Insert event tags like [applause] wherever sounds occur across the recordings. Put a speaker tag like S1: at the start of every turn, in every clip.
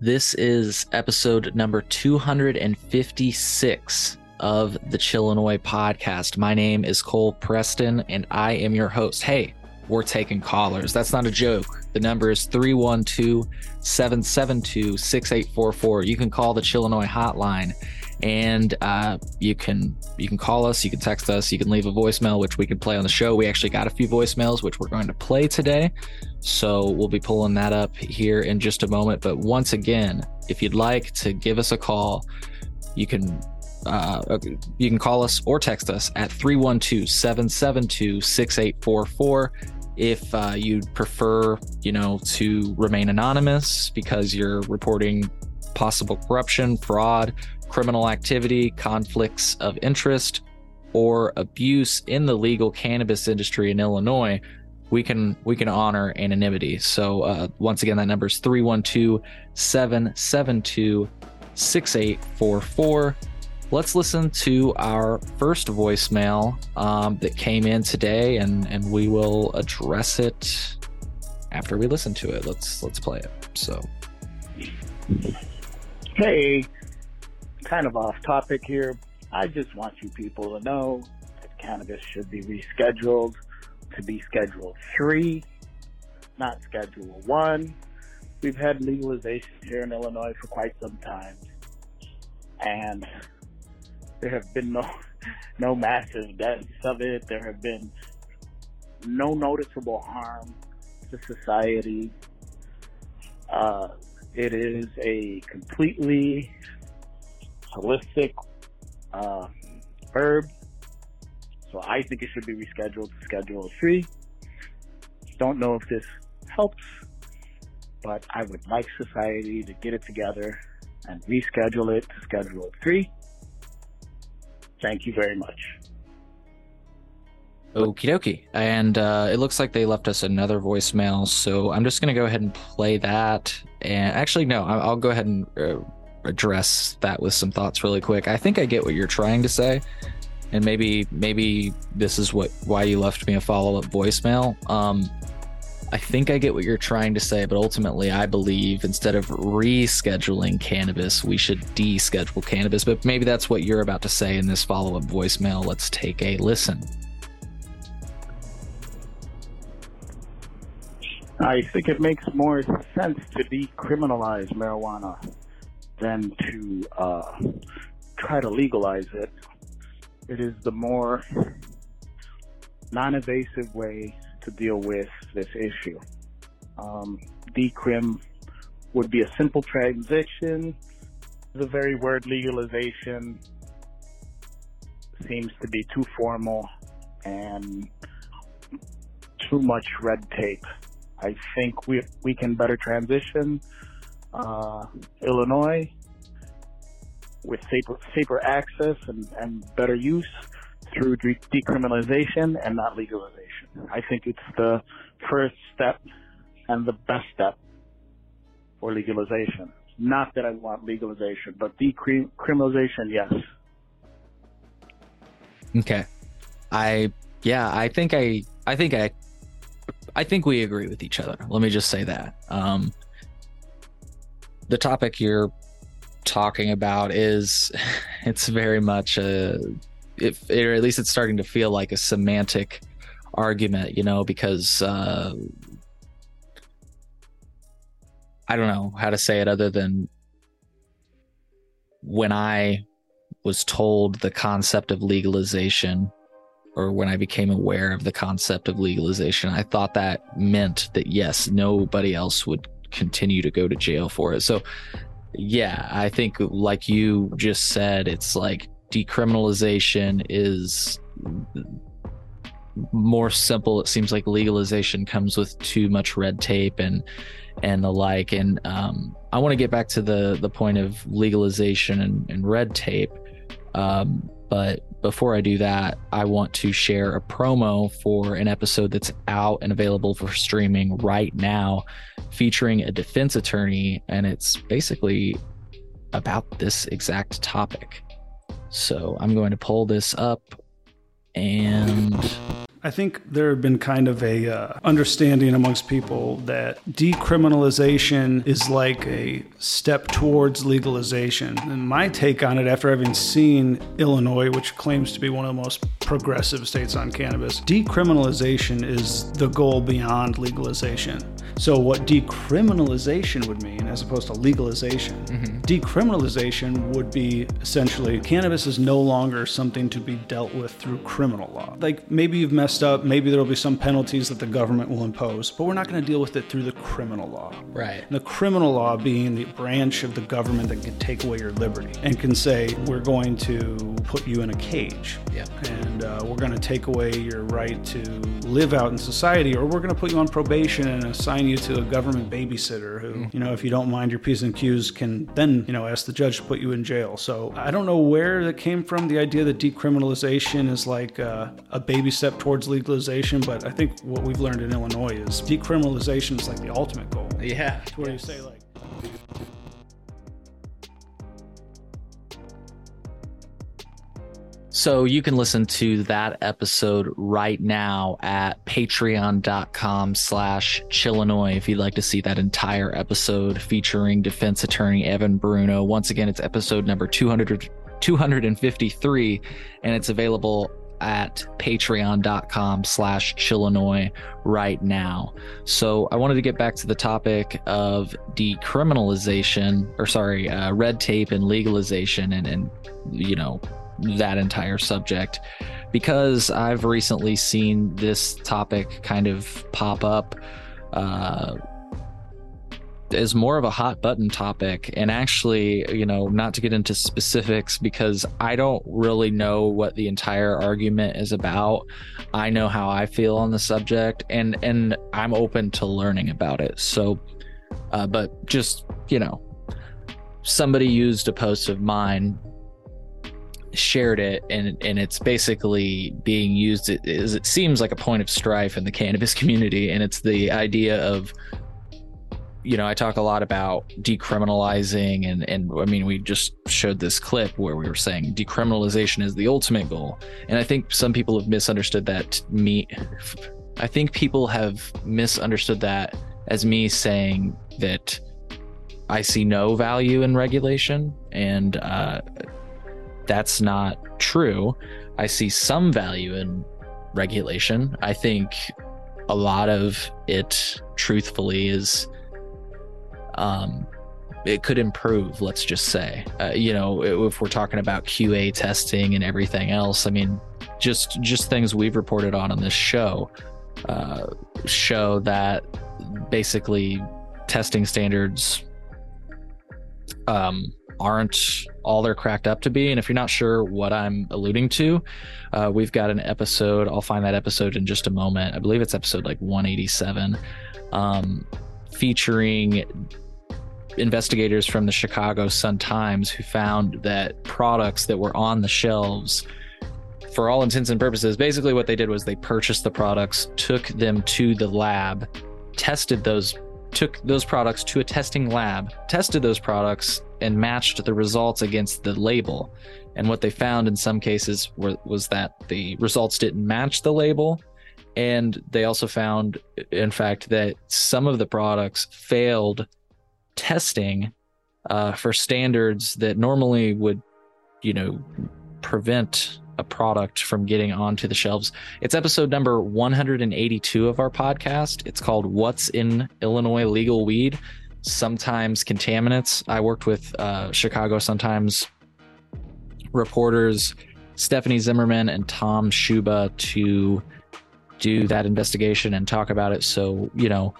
S1: This is episode number 256 of the Chillinois podcast. My name is Cole Preston and I am your host. Hey, we're taking callers. That's not a joke. The number is 312 772 6844. You can call the Chillinois hotline and uh, you can you can call us you can text us you can leave a voicemail which we can play on the show. We actually got a few voicemails which we're going to play today. So we'll be pulling that up here in just a moment. But once again if you'd like to give us a call you can uh, you can call us or text us at 312-772-6844 if uh, you'd prefer you know to remain anonymous because you're reporting possible corruption fraud criminal activity, conflicts of interest, or abuse in the legal cannabis industry in Illinois, we can we can honor anonymity. So uh, once again, that number is 312-772-6844. Let's listen to our first voicemail um, that came in today, and and we will address it after we listen to it. Let's let's play it. So,
S2: hey, kind of off topic here. I just want you people to know that cannabis should be rescheduled to be Schedule 3, not Schedule 1. We've had legalization here in Illinois for quite some time, and there have been no [laughs] no massive deaths of it. There have been no noticeable harm to society. Uh, it is a completely holistic uh, herb. So I think it should be rescheduled to Schedule 3. Don't know if this helps, but I would like society to get it together and reschedule it to Schedule 3. Thank you very much.
S1: Okie dokie. And uh, it looks like they left us another voicemail. So I'm just going to go ahead and play that. And actually, no, I'll go ahead and uh, address that with some thoughts really quick. I think I get what you're trying to say, and maybe maybe this is what why you left me a follow up voicemail. Um, I think I get what you're trying to say, but ultimately, I believe instead of rescheduling cannabis, we should deschedule cannabis. But maybe that's what you're about to say in this follow up voicemail. Let's take a listen.
S2: I think it makes more sense to decriminalize marijuana than to uh, try to legalize it. It is the more non-invasive way to deal with this issue. Um, decrim would be a simple transition. The very word legalization seems to be too formal and too much red tape. I think we we can better transition uh, Illinois with safer, safer access and, and better use through de- decriminalization and not legalization. I think it's the first step and the best step for legalization. Not that I want legalization, but decriminalization, yes.
S1: Okay. I yeah, I think I I think I I think we agree with each other. Let me just say that. Um the topic you're talking about is [laughs] it's very much a if or at least it's starting to feel like a semantic argument you know because uh i don't know how to say it other than when i was told the concept of legalization or when i became aware of the concept of legalization i thought that meant that yes nobody else would continue to go to jail for it. So, yeah, I think like you just said, it's like decriminalization is more simple. It seems like legalization comes with too much red tape and and the like. And um, I want to get back to the the point of legalization and, and red tape. Um, but before I do that, I want to share a promo for an episode that's out and available for streaming right now, featuring a defense attorney. And it's basically about this exact topic. So I'm going to pull this up and
S3: I think there had been kind of a uh, understanding amongst people that decriminalization is like a step towards legalization. And my take on it, after having seen Illinois, which claims to be one of the most progressive states on cannabis, decriminalization is the goal beyond legalization. So, what decriminalization would mean, as opposed to legalization, mm-hmm. decriminalization would be essentially cannabis is no longer something to be dealt with through criminal law. Like maybe you've messed up, maybe there will be some penalties that the government will impose, but we're not going to deal with it through the criminal law.
S1: Right.
S3: And the criminal law being the branch of the government that can take away your liberty and can say, we're going to put you in a cage.
S1: Yeah.
S3: And uh, we're going to take away your right to live out in society, or we're going to put you on probation and assign you to a government babysitter who, mm. you know, if you don't mind your P's and Q's, can then, you know, ask the judge to put you in jail. So I don't know where that came from, the idea that decriminalization is like uh, a baby step towards legalization, but I think what we've learned in Illinois is decriminalization is like the ultimate goal.
S1: Yeah.
S3: where yes. you say, like,
S1: So you can listen to that episode right now at patreon.com slash chillinois if you'd like to see that entire episode featuring defense attorney Evan Bruno. Once again, it's episode number 200, 253 and it's available at patreon.com slash chillinois right now. So I wanted to get back to the topic of decriminalization or sorry, uh, red tape and legalization and, and, you know, that entire subject because I've recently seen this topic kind of pop up uh, as more of a hot button topic. And actually, you know, not to get into specifics because I don't really know what the entire argument is about. I know how I feel on the subject, and and I'm open to learning about it. So, uh, but just you know, somebody used a post of mine shared it and and it's basically being used it seems like a point of strife in the cannabis [laughs] community and it's the idea of you know i talk a lot about decriminalizing and and i mean we just showed this clip where we were saying decriminalization is the ultimate goal and i think some people have misunderstood that me i think people have misunderstood that as me saying that i see no value in regulation and uh that's not true. I see some value in regulation. I think a lot of it, truthfully, is um, it could improve. Let's just say, uh, you know, if we're talking about QA testing and everything else. I mean, just just things we've reported on on this show uh, show that basically testing standards um, aren't all they're cracked up to be. And if you're not sure what I'm alluding to, uh, we've got an episode. I'll find that episode in just a moment. I believe it's episode like 187, um, featuring investigators from the Chicago Sun Times who found that products that were on the shelves for all intents and purposes, basically what they did was they purchased the products, took them to the lab, tested those took those products to a testing lab, tested those products, and matched the results against the label. And what they found in some cases were, was that the results didn't match the label. And they also found, in fact, that some of the products failed testing uh, for standards that normally would, you know, prevent a product from getting onto the shelves. It's episode number 182 of our podcast. It's called What's in Illinois Legal Weed? Sometimes Contaminants. I worked with uh, Chicago Sun Times reporters Stephanie Zimmermann and Tom Schuba to do that investigation and talk about it. So, you know,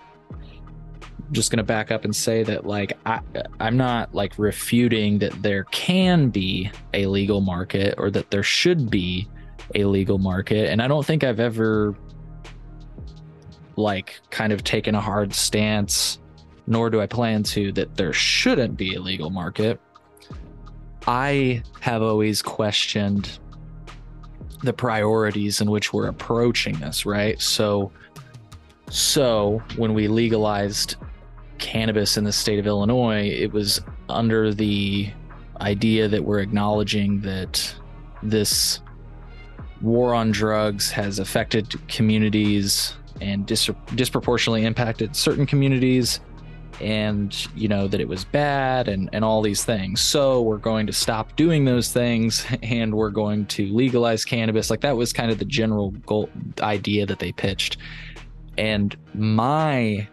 S1: just going to back up and say that like I I'm not like refuting that there can be a legal market or that there should be a legal market and I don't think I've ever like kind of taken a hard stance nor do I plan to that there shouldn't be a legal market. I have always questioned the priorities in which we're approaching this, right? So so when we legalized cannabis in the state of Illinois, it was under the idea that we're acknowledging that this war on drugs has affected communities and dis- disproportionately impacted certain communities and you know that it was bad and and all these things. So we're going to stop doing those things [laughs] and we're going to legalize cannabis. Like that was kind of the general goal idea that they pitched. And my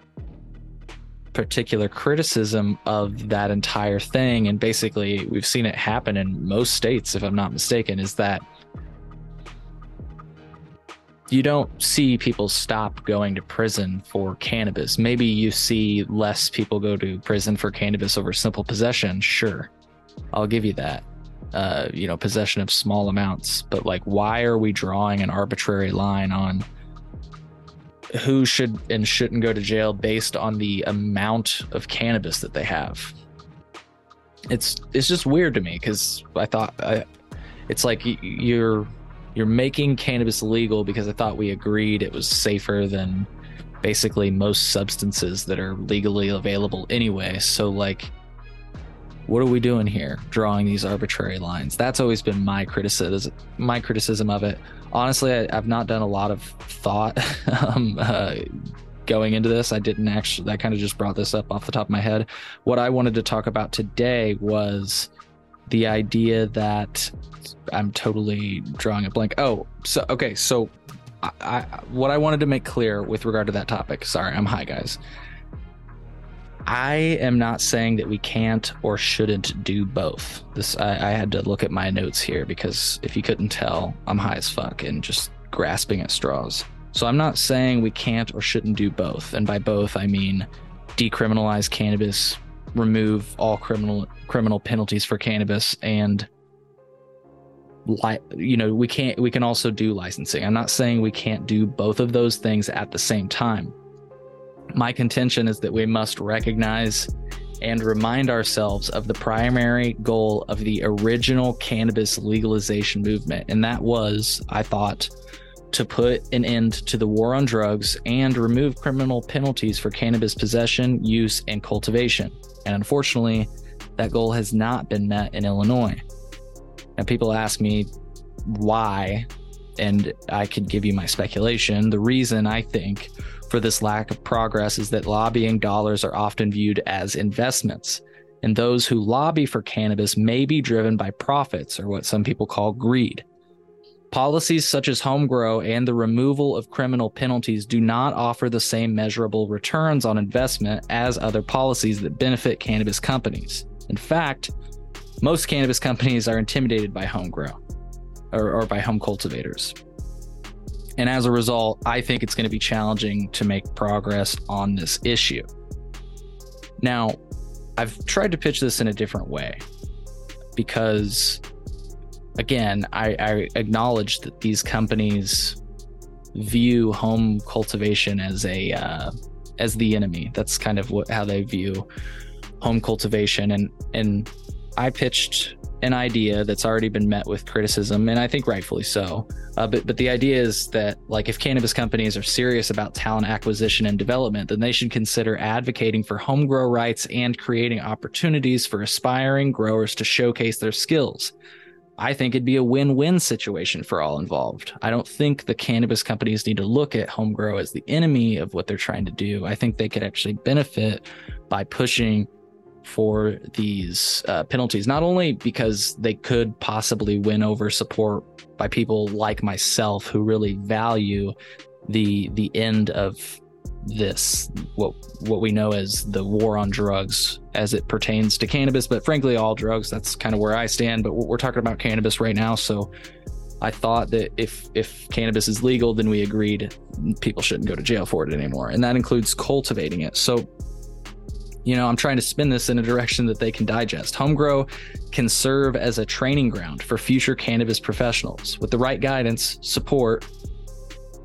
S1: particular criticism of that entire thing and basically we've seen it happen in most states if i'm not mistaken is that you don't see people stop going to prison for cannabis. Maybe you see less people go to prison for cannabis over simple possession. Sure, I'll give you that. Uh, you know, possession of small amounts. But like, why are we drawing an arbitrary line on who should and shouldn't go to jail based on the amount of cannabis that they have? It's it's just weird to me because I thought I, it's like you're you're making cannabis legal because I thought we agreed it was safer than basically most substances that are legally available anyway. So like what are we doing here drawing these arbitrary lines that's always been my criticism my criticism of it honestly I, have not done a lot of thought [laughs] um, uh, going into this i didn't actually i kind of just brought this up off the top of my head what i wanted to talk about today was the idea that I'm totally drawing a blank. Oh, so okay, so I, I, what I wanted to make clear with regard to that topic. Sorry, I'm high, guys. I am not saying that we can't or shouldn't do both. This I, I had to look at my notes here because if you couldn't tell, I'm high as fuck and just grasping at straws. So I'm not saying we can't or shouldn't do both, and by both I mean decriminalize cannabis, remove all criminal criminal penalties for cannabis, and li- you know we can't we can also do licensing i'm not saying we can't do both of those things at the same time my contention is that we must recognize and remind ourselves of the primary goal of the original cannabis legalization movement and that was i thought to put an end to the war on drugs and remove criminal penalties for cannabis possession, use, and cultivation. And unfortunately, that goal has not been met in Illinois. Now, people ask me why, and I could give you my speculation. The reason I think for this lack of progress is that lobbying dollars are often viewed as investments. And those who lobby for cannabis may be driven by profits or what some people call greed. Policies such as home grow and the removal of criminal penalties do not offer the same measurable returns on investment as other policies that benefit cannabis companies. In fact, most cannabis companies are intimidated by home grow or, or by home cultivators. And as a result, I think it's going to be challenging to make progress on this issue. Now, I've tried to pitch this in a different way because, again, I, I acknowledge that these companies view home cultivation as a uh, as the enemy. That's kind of what how they view home cultivation, and and I pitched an idea that's already been met with criticism, and I think rightfully so. Uh, but but the idea is that like if cannabis companies are serious about talent acquisition and development, then they should consider advocating for home grow rights and creating opportunities for aspiring growers to showcase their skills. I think it'd be a win-win situation for all involved. I don't think the cannabis companies need to look at home grow as the enemy of what they're trying to do. I think they could actually benefit by pushing for these uh, penalties, not only because they could possibly win over support by people like myself who really value the the end of this what what we know as the war on drugs as it pertains to cannabis but frankly all drugs that's kind of where I stand but we're talking about cannabis right now so I thought that if if cannabis is legal then we agreed people shouldn't go to jail for it anymore and that includes cultivating it. So you know, I'm trying to spin this in a direction that they can digest. Homegrow can serve as a training ground for future cannabis professionals with the right guidance, support,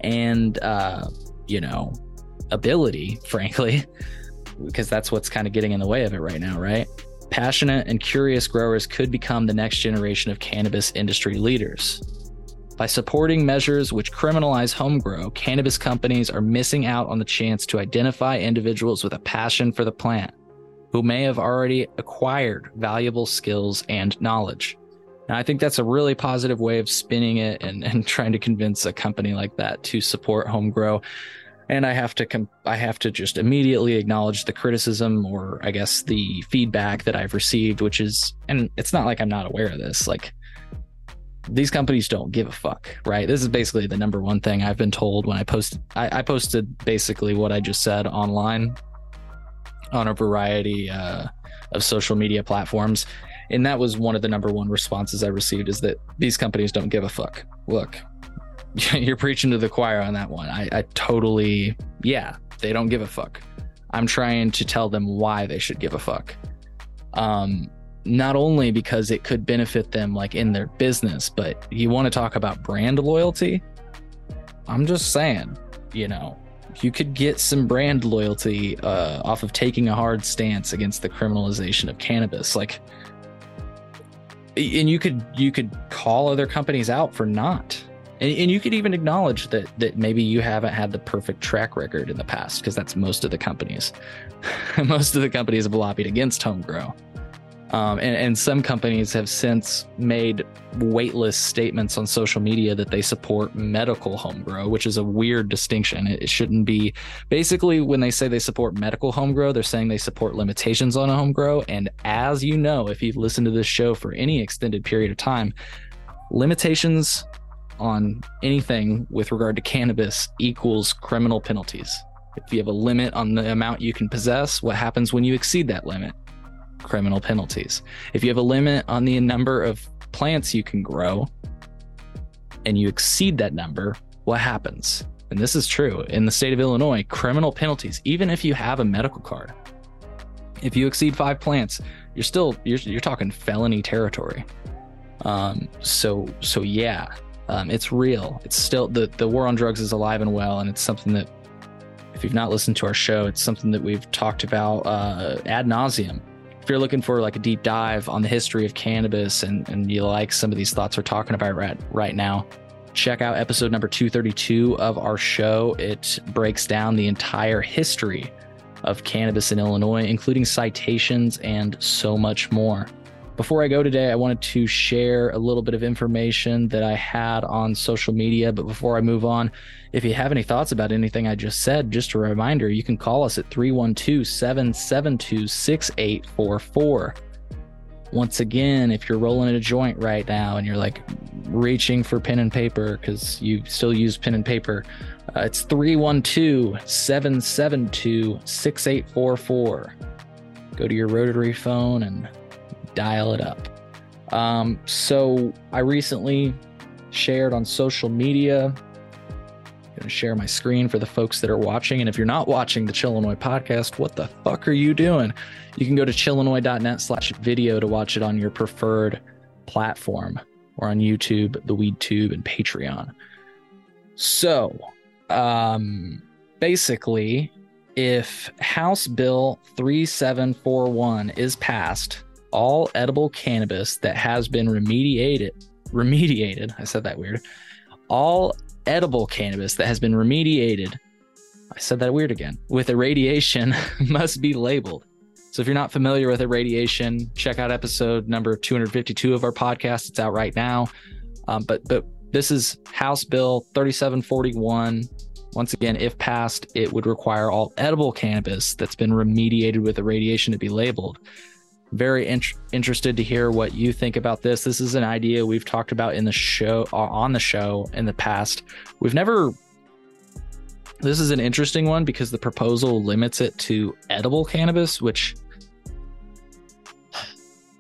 S1: and, uh, you know, ability, [laughs] frankly, because that's what's kind of getting in the way of it right now, right? Passionate and curious growers could become the next generation of cannabis industry leaders. By supporting measures which criminalize home grow, cannabis companies are missing out on the chance to identify individuals with a passion for the plant who may have already acquired valuable skills and knowledge. Now, I think that's a really positive way of spinning it and, [laughs] and trying to convince a company like that to support home grow. And I have to com- I have to just immediately acknowledge the criticism or I guess the feedback that I've received, which is and it's not like I'm not aware of this. Like these companies don't give a fuck, right? This is basically the number one thing I've been told when I posted. I, I posted basically what I just said online on a variety uh, of social media platforms, and that was one of the number one responses I received is that these companies don't give a fuck. Look, [laughs] you're preaching to the choir on that one. I, I totally, yeah, they don't give a fuck. I'm trying to tell them why they should give a fuck. Um, not only because it could benefit them like in their business, but you want to talk about brand loyalty. I'm just saying, you know, you could get some brand loyalty uh, off of taking a hard stance against the criminalization of cannabis. Like, and you could you could call other companies out for not and, and you could even acknowledge that that maybe you haven't had the perfect track record in the past because that's most of the companies [laughs] most of the companies have lobbied against home grow um, and, and some companies have since made weightless statements on social media that they support medical home grow, which is a weird distinction. It, it shouldn't be. Basically, when they say they support medical home grow, they're saying they support limitations on a home grow. And as you know, if you've listened to this show for any extended period of time, limitations on anything with regard to cannabis equals criminal penalties. If you have a limit on the amount you can possess, what happens when you exceed that limit? Criminal penalties. If you have a limit on the number of plants you can grow and you exceed that number, what happens? And this is true in the state of Illinois, criminal penalties, even if you have a medical card. If you exceed five plants, you're still you're, you're talking felony territory. Um, so so yeah, um, it's real. It's still the the war on drugs is alive and well, and it's something that if you've not listened to our show, it's something that we've talked about uh, ad nauseum you're looking for like a deep dive on the history of cannabis and, and you like some of these thoughts we're talking about right, right now, check out episode number 232 of our show. It breaks down the entire history of cannabis in Illinois, including citations and so much more. Before I go today, I wanted to share a little bit of information that I had on social media. But before I move on, if you have any thoughts about anything I just said, just a reminder, you can call us at 312 772 6844. Once again, if you're rolling in a joint right now and you're like reaching for pen and paper because you still use pen and paper, uh, it's 312 772 6844. Go to your rotary phone and dial it up. Um, so I recently shared on social media. I'm gonna share my screen for the folks that are watching. And if you're not watching the Chillinois podcast, what the fuck are you doing? You can go to chillinois.net slash video to watch it on your preferred platform or on YouTube, the WeedTube, and Patreon. So, um, basically, if House Bill 3741 is passed, all edible cannabis that has been remediated remediated i said that weird. All edible cannabis that has been remediated i said that weird again with irradiation [laughs] must be labeled. So if you're not familiar with irradiation check out episode number 252 of our podcast. It's out right now. Um, but but this is house bill 3741 once again if passed it would require all edible cannabis that's been remediated with irradiation to be labeled very in- interested to hear what you think about this. This is an idea we've talked about in the show uh, on the show in the past. We've never this is an interesting one because the proposal limits it to edible cannabis, which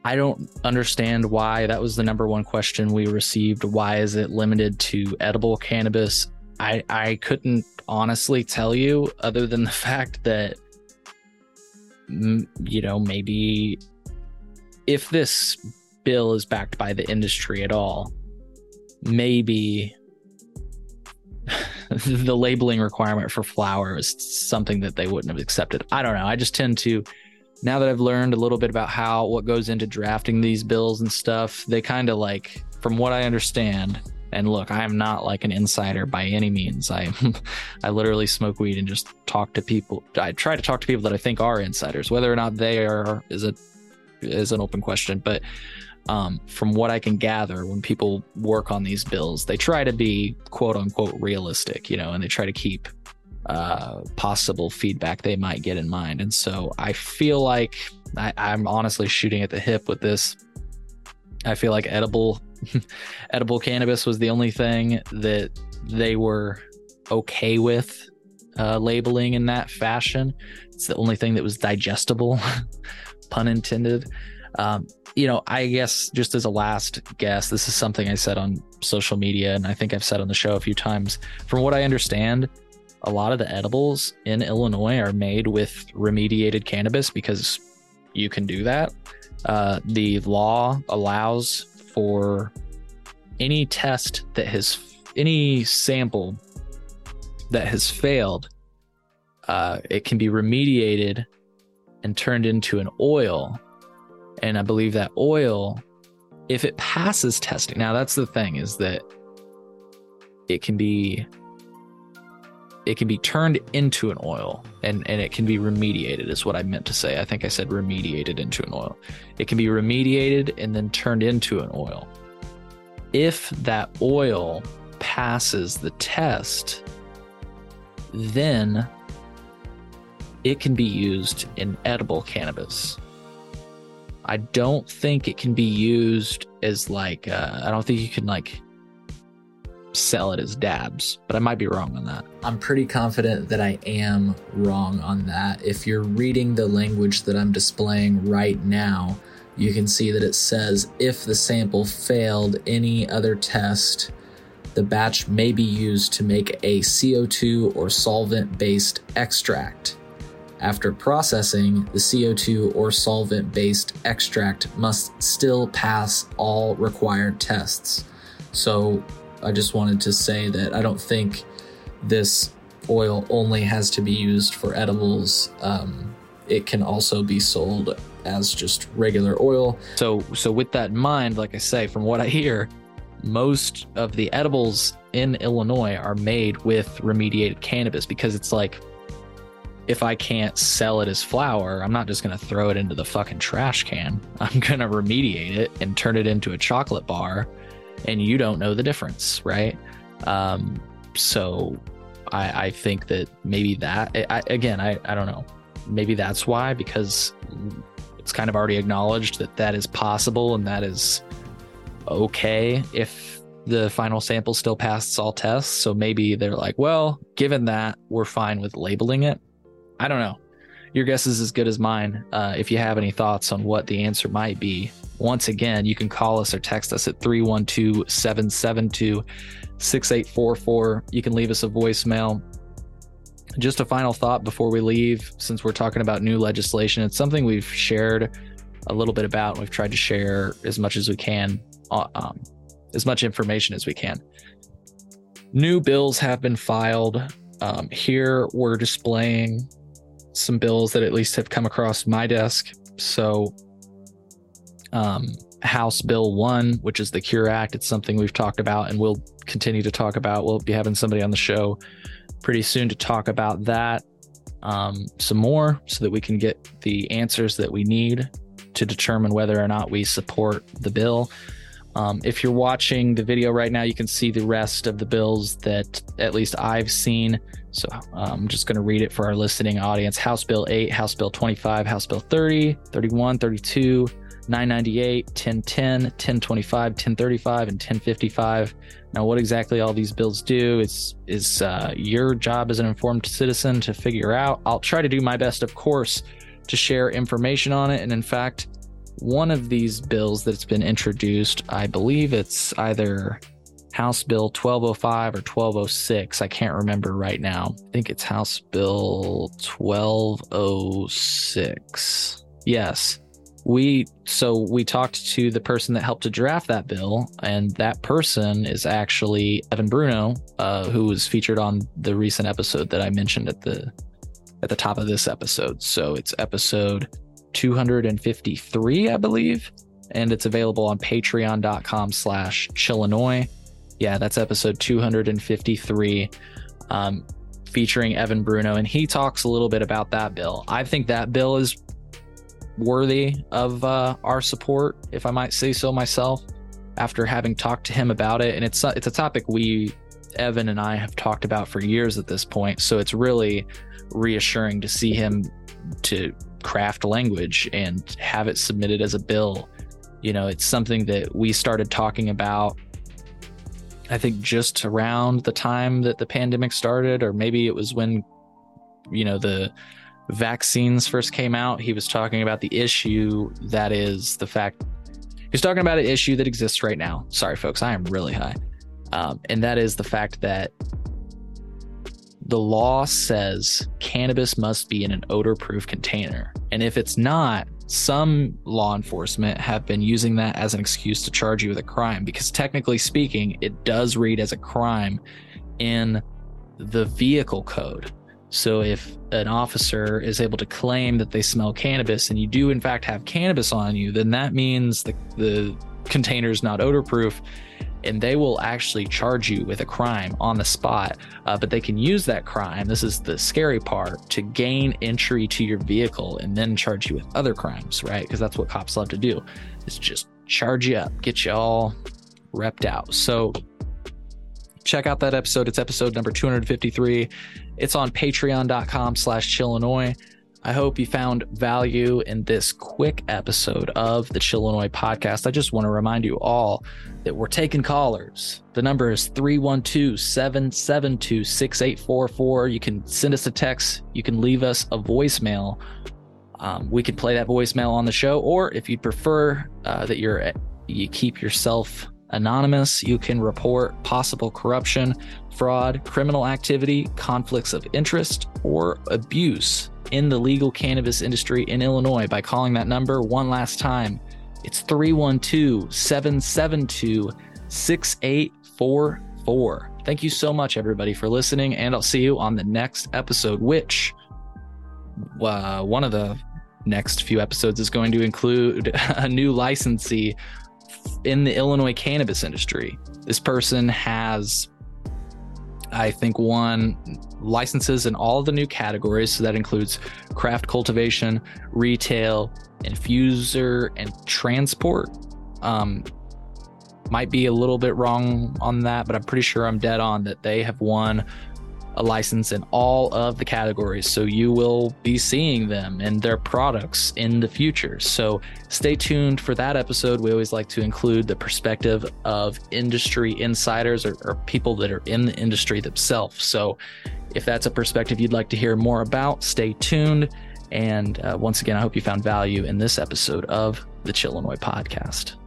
S1: I don't understand why that was the number one question we received. Why is it limited to edible cannabis? I I couldn't honestly tell you other than the [laughs] fact that you know maybe if this bill is backed by the industry at all, maybe [laughs] the labeling requirement for flour is something that they wouldn't have accepted. I don't know. I just tend to now that I've learned a little bit about how what goes into drafting these bills and stuff, they kind of like from what I understand, and look, I am not like an insider by any means. I [laughs] I literally smoke weed and just talk to people. I try to talk to people that I think are insiders. Whether or not they are is a is an open question. But Um, from what I can gather, when people work on these bills, they try to be quote unquote realistic, you know, and they try to keep uh, possible feedback they might get in mind. And so I feel like I, I'm honestly shooting at the hip with this. I feel like edible [laughs] edible cannabis was the only thing that they were okay with uh, labeling in that fashion. It's the only thing that was digestible, [laughs] pun intended. Um, you know, I guess just as a last guess, this is something I said on social media, and I think I've said on the show a few times. From what I understand, a lot of the edibles in Illinois are made with remediated cannabis because you can do that. Uh, the law allows for any test that has any sample that has failed, uh, it can be remediated and turned into an oil. And I believe that oil, if it passes testing, now that's the thing is that it can be it can be turned into an oil and, and it can be remediated is what I meant to say. I think I said remediated into an oil. It can be remediated and then turned into an oil. If that oil passes the test, then it can be used in edible cannabis. I don't think it can be used as like, uh, I don't think you can like sell it as dabs, but I might be wrong on that.
S4: I'm pretty confident that I am wrong on that. If you're reading the language that I'm displaying right now, you can see that it says if the sample failed any other test, the batch may be used to make a CO2 or solvent based extract. After processing, the CO2 or solvent based extract must still pass all required tests. So, I just wanted to say that I don't think this oil only has to be used for edibles. Um, it can also be sold as just regular oil.
S1: So, so with that in mind, like I say, from what I hear, most of the edibles in Illinois are made with remediated cannabis because it's like if I can't sell it as flour, I'm not just going to throw it into the fucking trash can. [laughs] I'm going to remediate it and turn it into a chocolate bar and you don't know the difference, right? Um, so I, I think that maybe that, I, again, I, I don't know. Maybe that's why, because it's kind of already acknowledged that that is possible and that is okay if the final sample still passes all tests. So maybe they're like, well, given that, we're fine with labeling it. I don't know. Your guess is as good as mine. Uh, if you have any thoughts on what the answer might be, once again, you can call us or text us at 312 772 6844. You can leave us a voicemail. Just a final thought before we leave, since we're talking about new legislation, it's something we've shared a little bit about. We've tried to share as much as we can, um, as much information as we can. New bills have been filed. Um, here we're displaying some bills that at least have come across my desk. So um, House Bill 1, which is the Cure Act. It's something we've talked about and we'll continue to talk about. We'll be having somebody on the show pretty soon to talk about that um, some more so that we can get the answers that we need to determine whether or not we support the bill. Um, if you're watching the video right now, you can see the rest of the bills that at least I've seen. So um, I'm just going to read it for our listening audience House Bill 8, House Bill 25, House Bill 30, 31, 32, 998, 1010, 1025, 1035, and 1055. Now, what exactly all these bills do is is uh, your job as an informed citizen to figure out. I'll try to do my best, of course, to share information on it. And in fact, one of these bills that's been introduced, I believe it's either House Bill 1205 or 1206. I can't remember right now. I think it's House Bill 1206. Yes we so we talked to the person that helped to draft that bill and that person is actually evan bruno uh, who was featured on the recent episode that i mentioned at the at the top of this episode so it's episode 253 i believe and it's available on patreon.com slash chillinois yeah that's episode 253 um, featuring evan bruno and he talks a little bit about that bill i think that bill is worthy of uh, our support, if I might say so myself. After having talked to him about it, and it's it's a topic we, Evan and I, have talked about for years at this point. So it's really reassuring to see him to craft language and have it submitted as a bill. You know, it's something that we started talking about I think just around the time that the pandemic started, or maybe it was when, you know, the vaccines first came out. He was talking about the issue that is the fact he's talking about an issue that exists right now. Sorry, folks, I am really high. Um, and that is the fact that the law says cannabis must be in an odor proof container. And if it's not, some law enforcement have been using that as an excuse to charge you with a crime because technically speaking, it does read as a crime in the vehicle code. So if an officer is able to claim that they smell cannabis and you do in fact have cannabis on you, then that means the the container is not odor proof and they will actually charge you with a crime on the spot. Uh, but they can use that crime, this is the scary part, to gain entry to your vehicle and then charge you with other crimes, right? Because that's what cops love to do, is just charge you up, get you all repped out. So check out that episode. It's episode number 253. It's on patreon.com slash chillinois. I hope you found value in this quick episode of the Chillinois podcast. I just want to remind you all that we're taking callers. The number is 312 772 6844. You can send us a text, you can leave us a voicemail. Um, we can play that voicemail on the show, or if you'd prefer uh, that you're you keep yourself anonymous, you can report possible corruption, fraud, criminal activity, conflicts of interest, or abuse in the legal cannabis industry in Illinois by calling that number one last time. It's 312 772 6844. Thank you so much, everybody, for listening, and I'll see you on the next episode, which uh, one of the next few episodes is going to include [laughs] a new licensee in the Illinois cannabis industry. This person has I think, won licenses in all the new categories. So that includes craft cultivation, retail, infuser, and transport. Um, might be a little bit wrong on that, but I'm pretty sure I'm dead on that they have won a license in all of the categories. So you will be seeing them and their products in the future. So stay tuned for that episode. We always like to include the perspective of industry insiders or, or people that are in the industry themselves. So if that's a perspective you'd like to hear more about, stay tuned. And uh, once again, I hope you found value in this episode of the Chillinois podcast.